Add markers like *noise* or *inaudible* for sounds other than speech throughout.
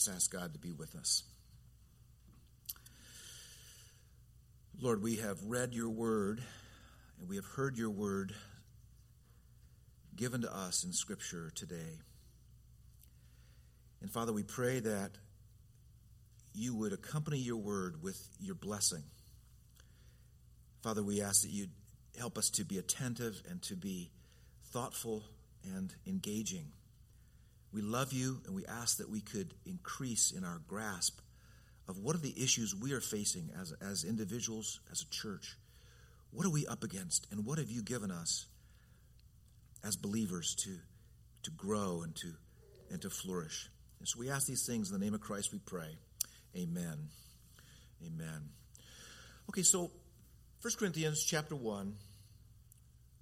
Let's ask God to be with us. Lord, we have read your word and we have heard your word given to us in Scripture today. And Father, we pray that you would accompany your word with your blessing. Father, we ask that you'd help us to be attentive and to be thoughtful and engaging. We love you and we ask that we could increase in our grasp of what are the issues we are facing as, as individuals, as a church. What are we up against, and what have you given us as believers to, to grow and to, and to flourish? And so we ask these things in the name of Christ, we pray. Amen. Amen. Okay, so 1 Corinthians chapter 1,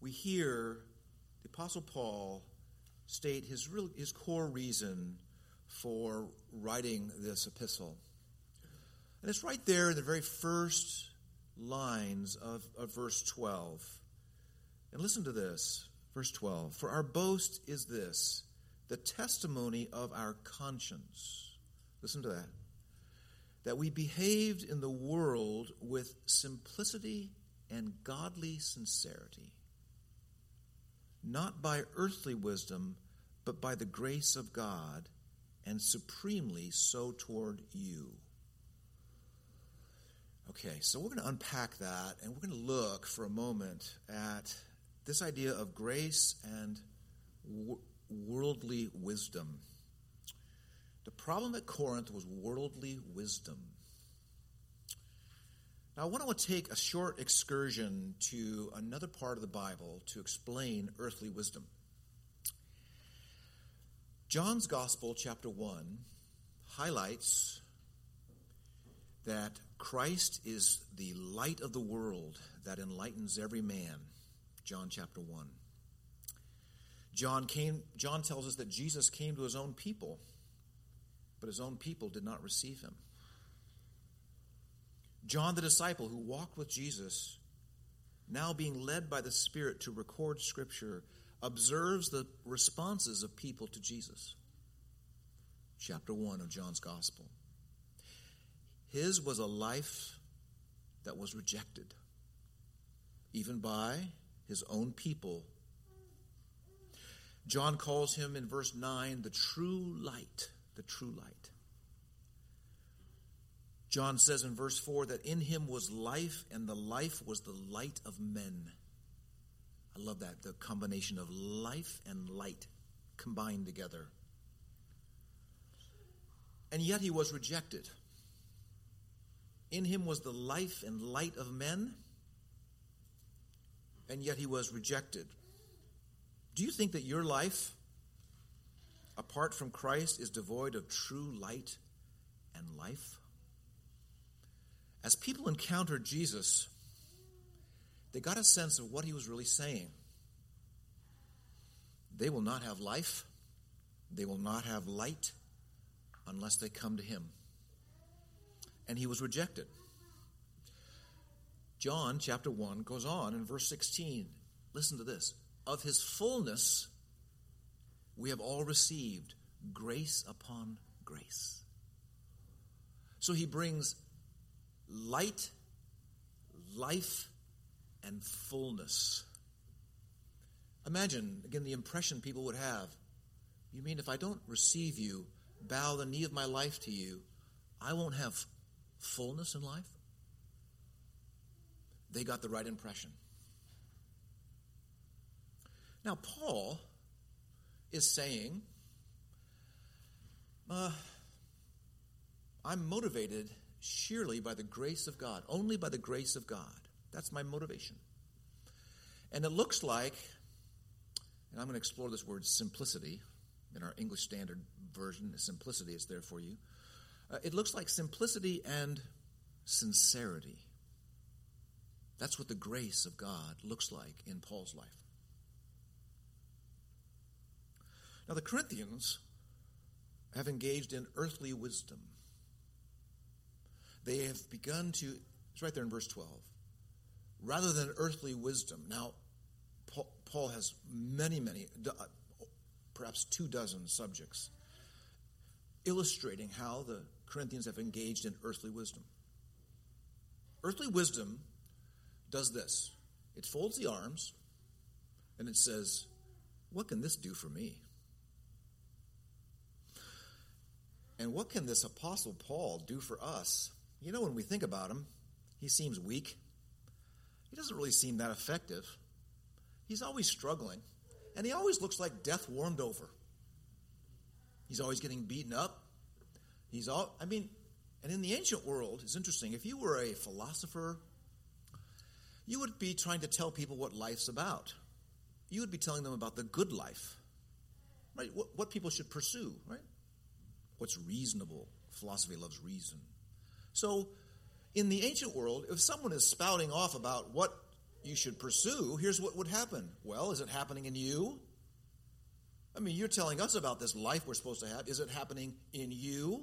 we hear the Apostle Paul state his, real, his core reason for writing this epistle. And it's right there in the very first lines of, of verse 12. And listen to this, verse 12. For our boast is this, the testimony of our conscience. Listen to that. That we behaved in the world with simplicity and godly sincerity, not by earthly wisdom, but by the grace of God, and supremely so toward you. Okay, so we're going to unpack that and we're going to look for a moment at this idea of grace and worldly wisdom. The problem at Corinth was worldly wisdom. Now, I want to take a short excursion to another part of the Bible to explain earthly wisdom. John's Gospel, chapter 1, highlights that Christ is the light of the world that enlightens every man. John chapter 1. John came John tells us that Jesus came to his own people, but his own people did not receive him. John the disciple who walked with Jesus, now being led by the Spirit to record scripture, observes the responses of people to Jesus. Chapter 1 of John's gospel. His was a life that was rejected, even by his own people. John calls him in verse 9 the true light, the true light. John says in verse 4 that in him was life, and the life was the light of men. I love that, the combination of life and light combined together. And yet he was rejected. In him was the life and light of men, and yet he was rejected. Do you think that your life, apart from Christ, is devoid of true light and life? As people encountered Jesus, they got a sense of what he was really saying. They will not have life, they will not have light unless they come to him and he was rejected. John chapter 1 goes on in verse 16. Listen to this. Of his fullness we have all received grace upon grace. So he brings light, life, and fullness. Imagine, again, the impression people would have. You mean if I don't receive you, bow the knee of my life to you, I won't have fullness in life, they got the right impression. Now, Paul is saying, uh, I'm motivated sheerly by the grace of God, only by the grace of God. That's my motivation. And it looks like, and I'm going to explore this word simplicity in our English Standard Version, simplicity is there for you. Uh, it looks like simplicity and sincerity. That's what the grace of God looks like in Paul's life. Now, the Corinthians have engaged in earthly wisdom. They have begun to, it's right there in verse 12, rather than earthly wisdom. Now, Paul has many, many, uh, perhaps two dozen subjects illustrating how the Corinthians have engaged in earthly wisdom. Earthly wisdom does this it folds the arms and it says, What can this do for me? And what can this Apostle Paul do for us? You know, when we think about him, he seems weak. He doesn't really seem that effective. He's always struggling, and he always looks like death warmed over. He's always getting beaten up. He's all, I mean, and in the ancient world, it's interesting. If you were a philosopher, you would be trying to tell people what life's about. You would be telling them about the good life, right? What, what people should pursue, right? What's reasonable. Philosophy loves reason. So, in the ancient world, if someone is spouting off about what you should pursue, here's what would happen. Well, is it happening in you? I mean, you're telling us about this life we're supposed to have. Is it happening in you?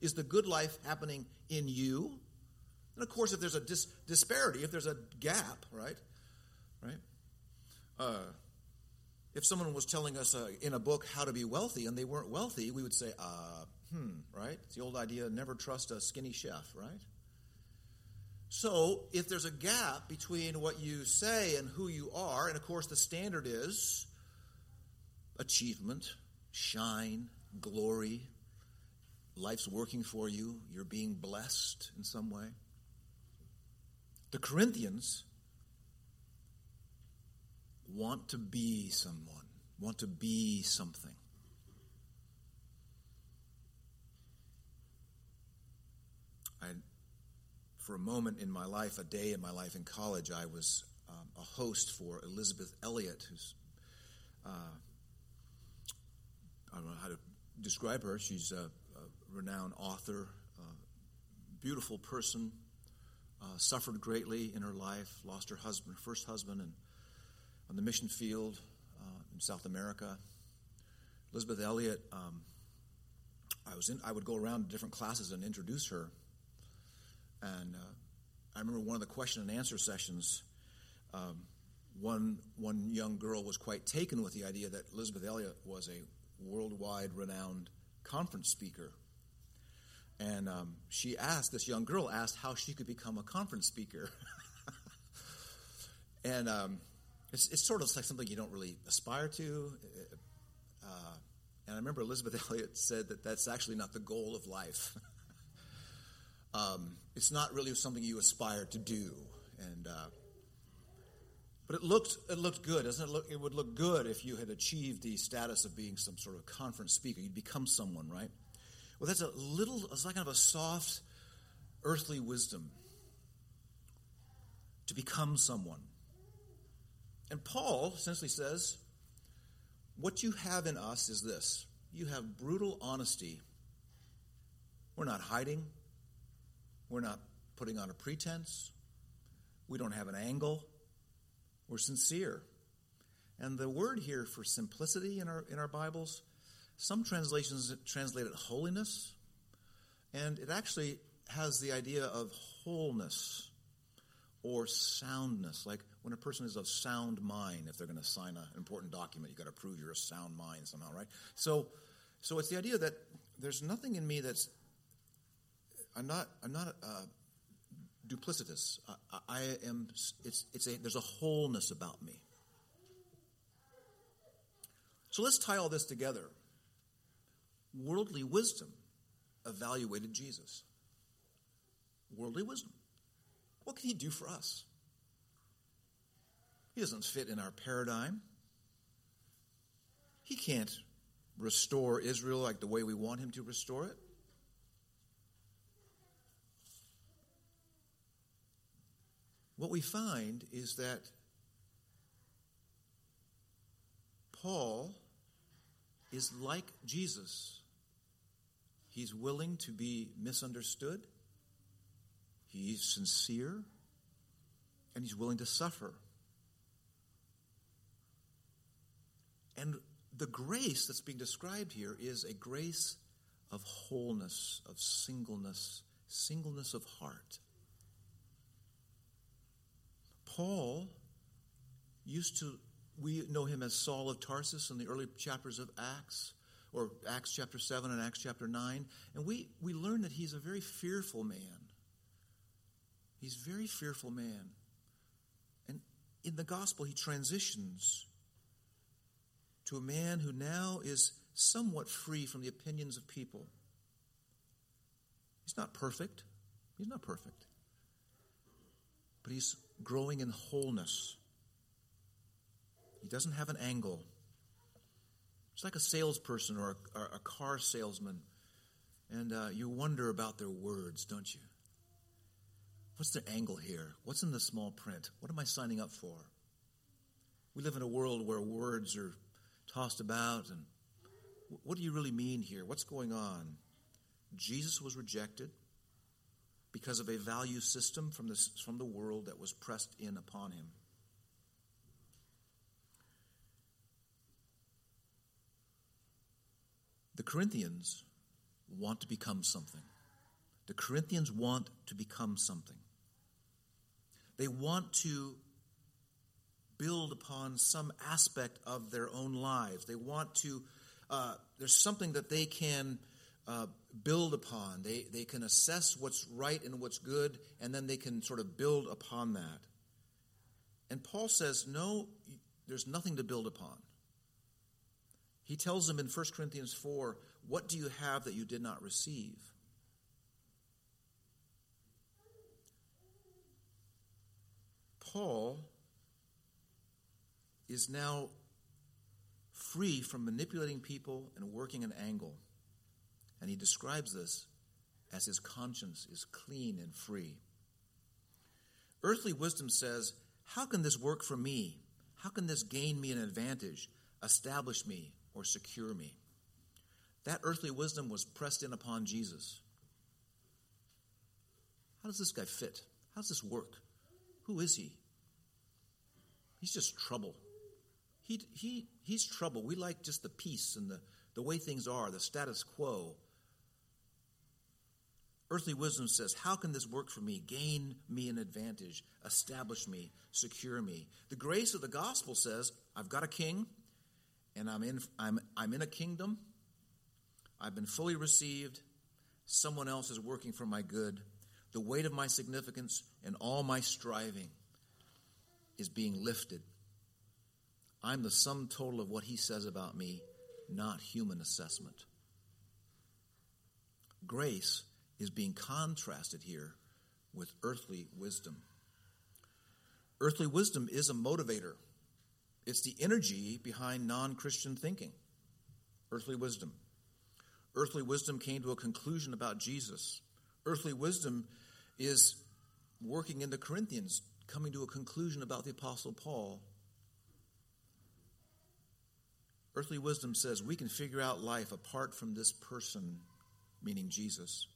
Is the good life happening in you? And of course, if there's a dis- disparity, if there's a gap, right? Right? Uh, if someone was telling us uh, in a book how to be wealthy and they weren't wealthy, we would say, uh, hmm, right? It's the old idea never trust a skinny chef, right? So, if there's a gap between what you say and who you are, and of course the standard is achievement, shine, glory, life's working for you, you're being blessed in some way. The Corinthians want to be someone, want to be something. I, for a moment in my life, a day in my life in college, I was um, a host for Elisabeth Elliot, who's, uh, I don't know how to describe her. She's a, a renowned author, beautiful person, uh, suffered greatly in her life, lost her husband, her first husband, and on the mission field uh, in South America. Elisabeth Elliot, um, I was in, I would go around to different classes and introduce her. And uh, I remember one of the question and answer sessions. Um, one one young girl was quite taken with the idea that Elisabeth Elliot was a worldwide renowned conference speaker. And um, she asked, this young girl asked how she could become a conference speaker. *laughs* and um, it's, it's sort of like something you don't really aspire to. Uh, and I remember Elisabeth *laughs* Elliot said that that's actually not the goal of life. *laughs* um, it's not really something you aspire to do. And uh, but it looked it looked good, doesn't it? Look, it would look good if you had achieved the status of being some sort of conference speaker. You'd become someone, right? Well, that's a little. It's like kind of a soft, earthly wisdom to become someone. And Paul essentially says, What you have in us is this you have brutal honesty. We're not hiding, we're not putting on a pretense, we don't have an angle, we're sincere. And the word here for simplicity in our, in our Bibles, some translations translate it holiness, and it actually has the idea of wholeness or soundness. Like when a person is of sound mind, if they're going to sign an important document, you've got to prove you're a sound mind somehow, right? So, so it's the idea that there's nothing in me that's I'm not I'm not uh, duplicitous. I, I am. It's it's a there's a wholeness about me. So let's tie all this together. Worldly wisdom evaluated Jesus. Worldly wisdom. What can he do for us? He doesn't fit in our paradigm. He can't restore Israel like the way we want him to restore it. What we find is that Paul is like Jesus. He's willing to be misunderstood. He's sincere and he's willing to suffer. And the grace that's being described here is a grace of wholeness, of singleness, singleness of heart. Paul used to, we know him as Saul of Tarsus in the early chapters of Acts, or Acts chapter 7 and Acts chapter 9. And we, we learn that he's a very fearful man. He's a very fearful man. And in the gospel, he transitions to a man who now is somewhat free from the opinions of people. He's not perfect. He's not perfect. But he's growing in wholeness. He doesn't have an angle. It's like a salesperson or a, or a car salesman, and uh, you wonder about their words, don't you? What's their angle here? What's in the small print? What am I signing up for? We live in a world where words are tossed about, and what do you really mean here? What's going on? Jesus was rejected because of a value system from the, from the world that was pressed in upon him. The Corinthians want to become something. The Corinthians want to become something. They want to build upon some aspect of their own lives. They want to, uh, there's something that they can uh, build upon. They, they can assess what's right and what's good, and then they can sort of build upon that. And Paul says, no, there's nothing to build upon. He tells them in 1 Corinthians 4, What do you have that you did not receive? Paul is now free from manipulating people and working an angle. And he describes this as his conscience is clean and free. Earthly wisdom says, How can this work for me? How can this gain me an advantage, establish me, or secure me? That earthly wisdom was pressed in upon Jesus. How does this guy fit? How does this work? Who is he? He's just trouble. He, he, he's trouble. We like just the peace and the, the way things are, the status quo. Earthly wisdom says, How can this work for me? Gain me an advantage, establish me, secure me. The grace of the gospel says, I've got a king, and I'm in, I'm, I'm in a kingdom. I've been fully received. Someone else is working for my good. The weight of my significance and all my striving is being lifted. I'm the sum total of what he says about me, not human assessment. Grace is being contrasted here with earthly wisdom. Earthly wisdom is a motivator, it's the energy behind non Christian thinking. Earthly wisdom. Earthly wisdom came to a conclusion about Jesus. Earthly wisdom is working in the Corinthians, coming to a conclusion about the Apostle Paul. Earthly wisdom says we can figure out life apart from this person, meaning Jesus.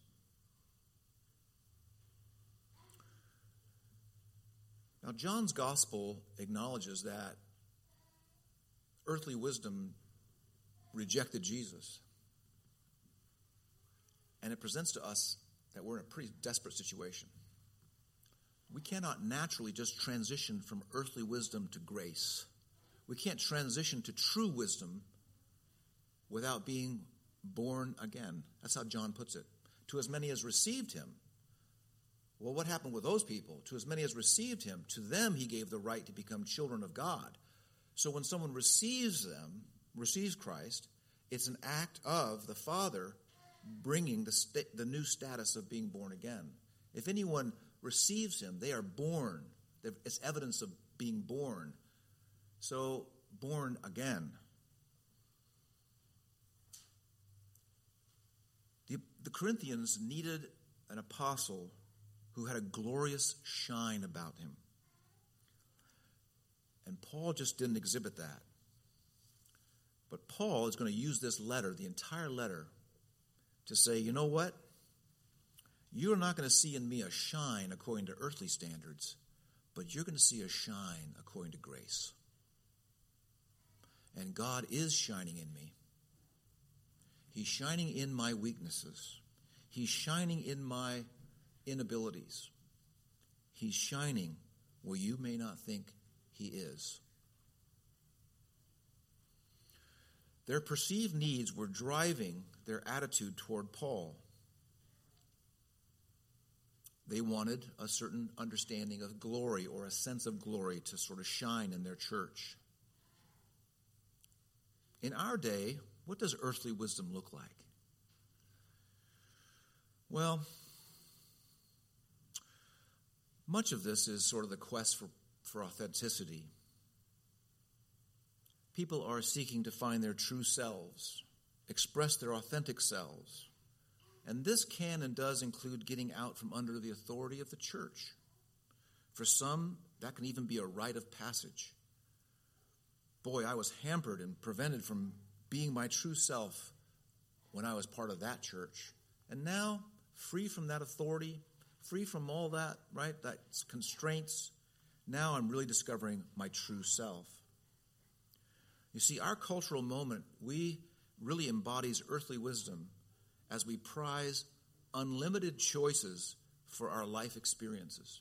Now, John's gospel acknowledges that earthly wisdom rejected Jesus. And it presents to us that we're in a pretty desperate situation. We cannot naturally just transition from earthly wisdom to grace. We can't transition to true wisdom without being born again. That's how John puts it. To as many as received him, well, what happened with those people? To as many as received him, to them he gave the right to become children of God. So when someone receives them, receives Christ, it's an act of the Father bringing the, st- the new status of being born again. If anyone receives him, they are born. It's evidence of being born. So, born again. The, the Corinthians needed an apostle who had a glorious shine about him. And Paul just didn't exhibit that. But Paul is going to use this letter, the entire letter, to say, you know what? You're not going to see in me a shine according to earthly standards, but you're going to see a shine according to grace. And God is shining in me. He's shining in my weaknesses. He's shining in my inabilities. He's shining where you may not think he is. Their perceived needs were driving their attitude toward Paul. They wanted a certain understanding of glory or a sense of glory to sort of shine in their church. In our day, what does earthly wisdom look like? Well, much of this is sort of the quest for, for authenticity. People are seeking to find their true selves, express their authentic selves. And this can and does include getting out from under the authority of the church. For some, that can even be a rite of passage. Boy, I was hampered and prevented from being my true self when I was part of that church. And now, free from that authority, free from all that, right, that constraints, now I'm really discovering my true self. You see, our cultural moment, we really embodies earthly wisdom as we prize unlimited choices for our life experiences.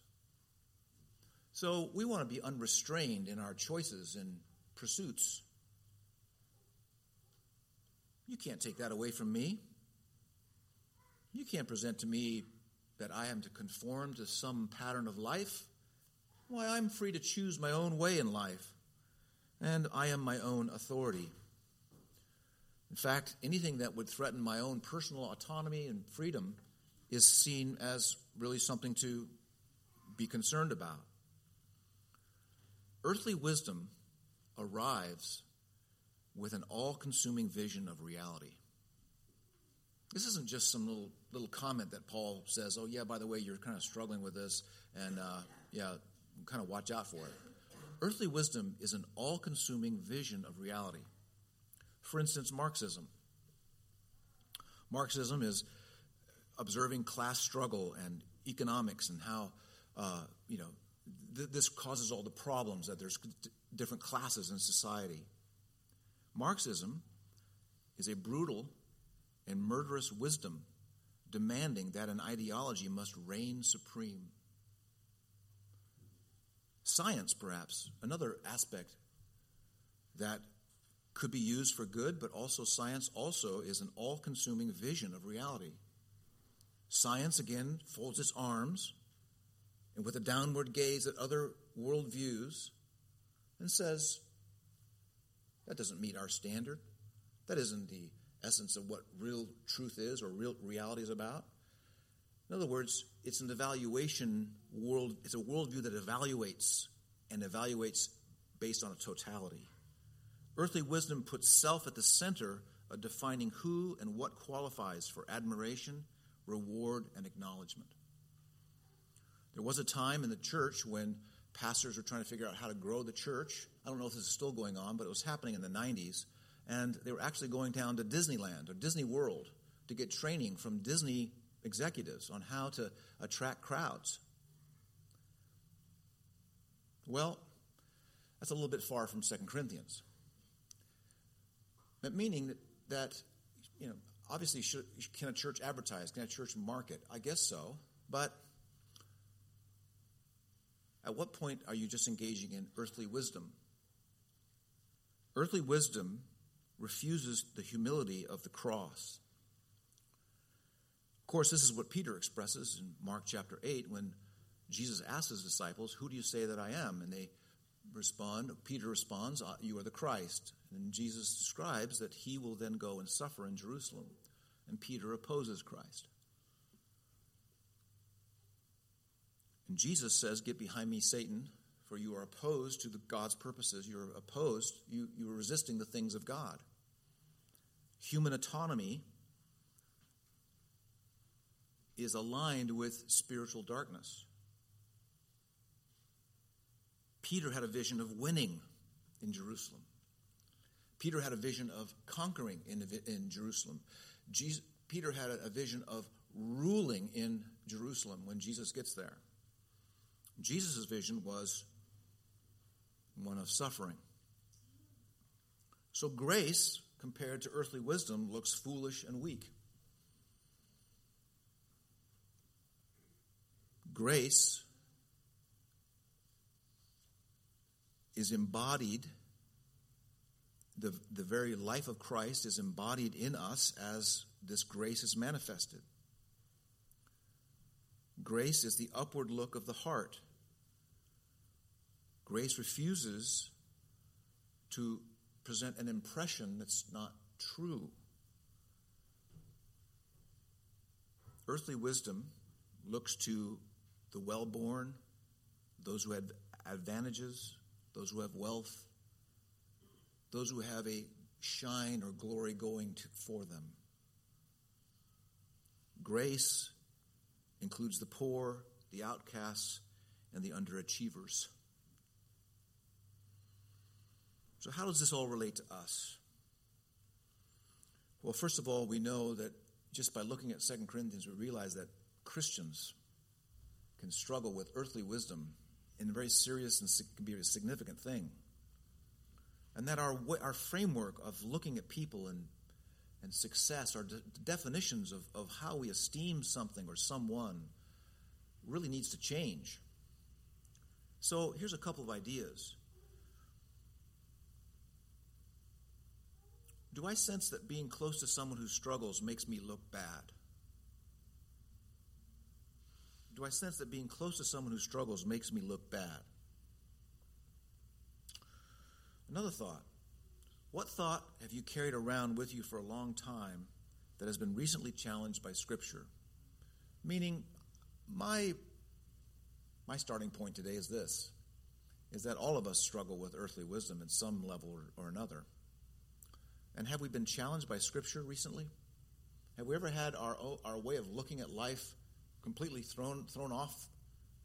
So we want to be unrestrained in our choices and pursuits. You can't take that away from me. You can't present to me that I am to conform to some pattern of life. Why, I'm free to choose my own way in life, and I am my own authority. In fact, anything that would threaten my own personal autonomy and freedom is seen as really something to be concerned about. Earthly wisdom arrives with an all consuming vision of reality. This isn't just some little, little comment that Paul says, oh, yeah, by the way, you're kind of struggling with this, and uh, yeah, kind of watch out for it. Earthly wisdom is an all consuming vision of reality. For instance, Marxism. Marxism is observing class struggle and economics and how, uh, you know, th- this causes all the problems that there's d- different classes in society. Marxism is a brutal and murderous wisdom demanding that an ideology must reign supreme. Science, perhaps, another aspect that could be used for good, but also science also is an all consuming vision of reality. Science, again, folds its arms and with a downward gaze at other worldviews and says, that doesn't meet our standard. That isn't the essence of what real truth is or real reality is about. In other words, it's an evaluation world, it's a worldview that evaluates and evaluates based on a totality. Earthly wisdom puts self at the center of defining who and what qualifies for admiration, reward, and acknowledgement. There was a time in the church when pastors were trying to figure out how to grow the church. I don't know if this is still going on, but it was happening in the 90s. And they were actually going down to Disneyland or Disney World to get training from Disney executives on how to attract crowds. Well, that's a little bit far from Second Corinthians. But meaning that, that you know, obviously, should, can a church advertise? Can a church market? I guess so. But at what point are you just engaging in earthly wisdom? Earthly wisdom refuses the humility of the cross. Of course, this is what Peter expresses in Mark chapter 8 when Jesus asks his disciples, Who do you say that I am? And they respond, Peter responds, uh, You are the Christ. And Jesus describes that he will then go and suffer in Jerusalem. And Peter opposes Christ. And Jesus says, Get behind me, Satan, for you are opposed to the God's purposes. You're opposed, you, you are resisting the things of God. Human autonomy is aligned with spiritual darkness. Peter had a vision of winning in Jerusalem. Peter had a vision of conquering in, in Jerusalem. Jesus, Peter had a, a vision of ruling in Jerusalem when Jesus gets there. Jesus' vision was one of suffering. So grace, compared to earthly wisdom, looks foolish and weak. Grace is embodied the, the very life of Christ is embodied in us as this grace is manifested. Grace is the upward look of the heart. Grace refuses to present an impression that's not true. Earthly wisdom looks to the well born, those who have advantages, those who have wealth, those who have a shine or glory going to, for them. Grace includes the poor, the outcasts, and the underachievers. So, how does this all relate to us? Well, first of all, we know that just by looking at 2 Corinthians, we realize that Christians can struggle with earthly wisdom in a very serious and can be a significant thing. And that our, our framework of looking at people and, and success, our de- definitions of, of how we esteem something or someone, really needs to change. So here's a couple of ideas. Do I sense that being close to someone who struggles makes me look bad? Do I sense that being close to someone who struggles makes me look bad? Another thought. What thought have you carried around with you for a long time that has been recently challenged by Scripture? Meaning, my, my starting point today is this is that all of us struggle with earthly wisdom in some level or, or another. And have we been challenged by Scripture recently? Have we ever had our, our way of looking at life completely thrown, thrown off,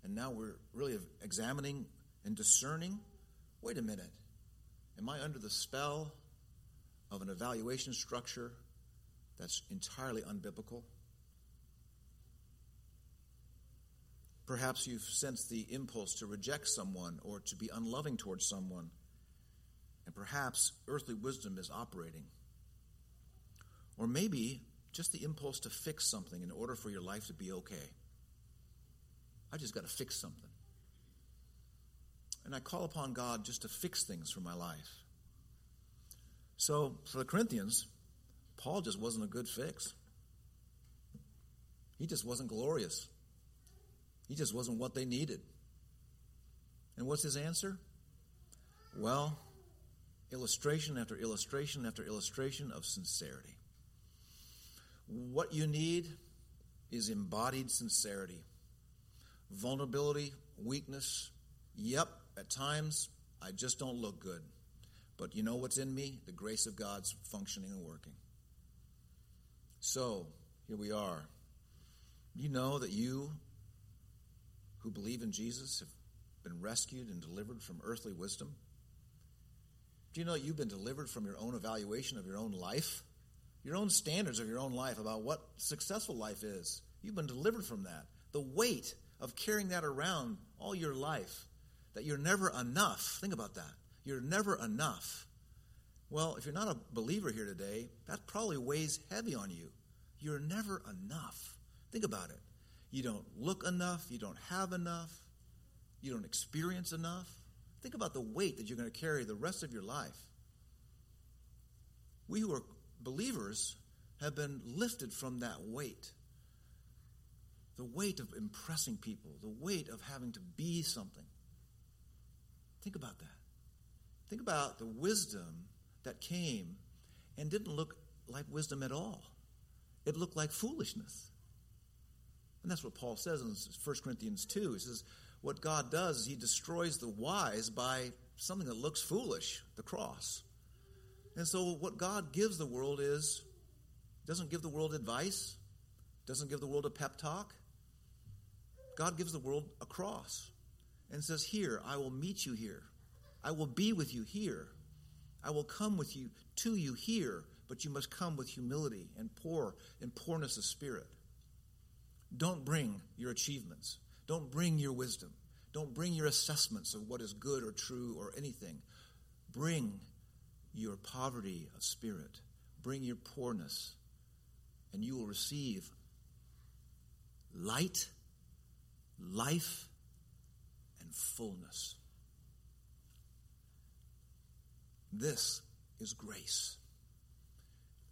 and now we're really examining and discerning? Wait a minute. Am I under the spell of an evaluation structure that's entirely unbiblical? Perhaps you've sensed the impulse to reject someone or to be unloving towards someone and perhaps earthly wisdom is operating. Or maybe just the impulse to fix something in order for your life to be okay. I just got to fix something. And I call upon God just to fix things for my life. So, for the Corinthians, Paul just wasn't a good fix. He just wasn't glorious. He just wasn't what they needed. And what's his answer? Well, illustration after illustration after illustration of sincerity. What you need is embodied sincerity. Vulnerability, weakness. Yep, at times I just don't look good. But you know what's in me? The grace of God's functioning and working. So, here we are. You know that you who believe in Jesus have been rescued and delivered from earthly wisdom? Do you know you've been delivered from your own evaluation of your own life? Your own standards of your own life about what successful life is. You've been delivered from that. The weight of carrying that around all your life, that you're never enough. Think about that. You're never enough. Well, if you're not a believer here today, that probably weighs heavy on you. You're never enough. Think about it. You don't look enough. You don't have enough. You don't experience enough. Think about the weight that you're going to carry the rest of your life. We who are believers have been lifted from that weight. The weight of impressing people, the weight of having to be something. Think about that. Think about the wisdom that came and didn't look like wisdom at all. It looked like foolishness. And that's what Paul says in 1 Corinthians 2. He says, what God does is He destroys the wise by something that looks foolish, the cross. And so, what God gives the world is doesn't give the world advice, doesn't give the world a pep talk. God gives the world a cross and says, Here, I will meet you here. I will be with you here. I will come with you to you here, but you must come with humility and poor and poorness of spirit. Don't bring your achievements. Don't bring your wisdom. Don't bring your assessments of what is good or true or anything. Bring your poverty of spirit. Bring your poorness, and you will receive light, life, and fullness. This is grace.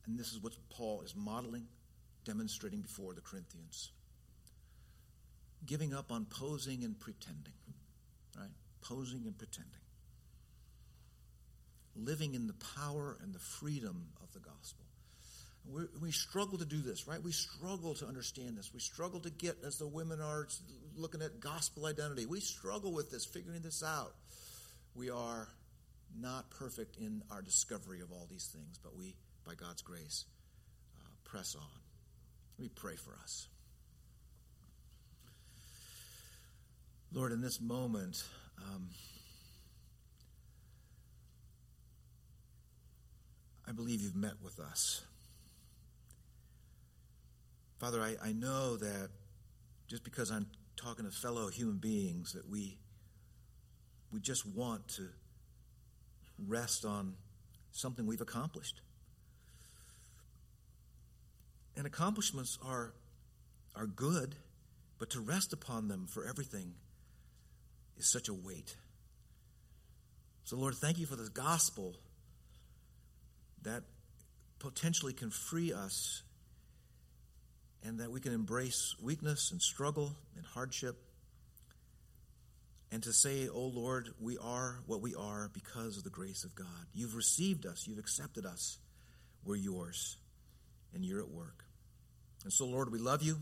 And this is what Paul is modeling, demonstrating before the Corinthians. Giving up on posing and pretending, right? Posing and pretending. Living in the power and the freedom of the gospel. we we struggle to do this, right? We struggle to understand this. We struggle to get, as the women are looking at gospel identity, we struggle with this, figuring this out. We are not perfect in our discovery of all these things, but we, by God's grace, uh, press on. Let me pray for us. Lord, in this moment, um, I believe you've met with us. Father, I, I know that just because I'm talking to fellow human beings, that we we just want to rest on something we've accomplished. And accomplishments are, are good, but to rest upon them for everything is such a weight. So, Lord, thank you for this gospel that potentially can free us and that we can embrace weakness and struggle and hardship and to say, Oh Lord, we are what we are because of the grace of God. You've received us, you've accepted us, we're yours, and you're at work. And so, Lord, we love you.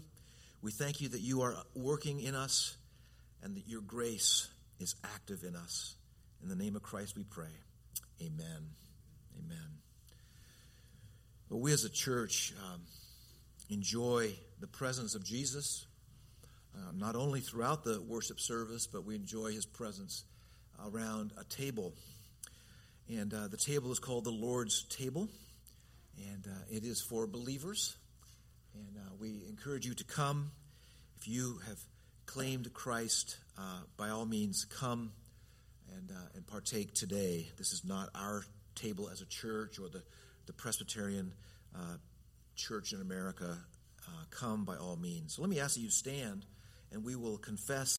We thank you that you are working in us and that your grace is active in us. In the name of Christ we pray. Amen. Amen. We as a church um, enjoy the presence of Jesus uh, not only throughout the worship service, but we enjoy his presence around a table. And uh, the table is called the Lord's Table, and uh, it is for believers. And uh, we encourage you to come. If you have claimed Christ, uh, by all means, come and, uh, and partake today. This is not our table as a church or the, the Presbyterian church in America. come by all means. So let me ask you stand and we will confess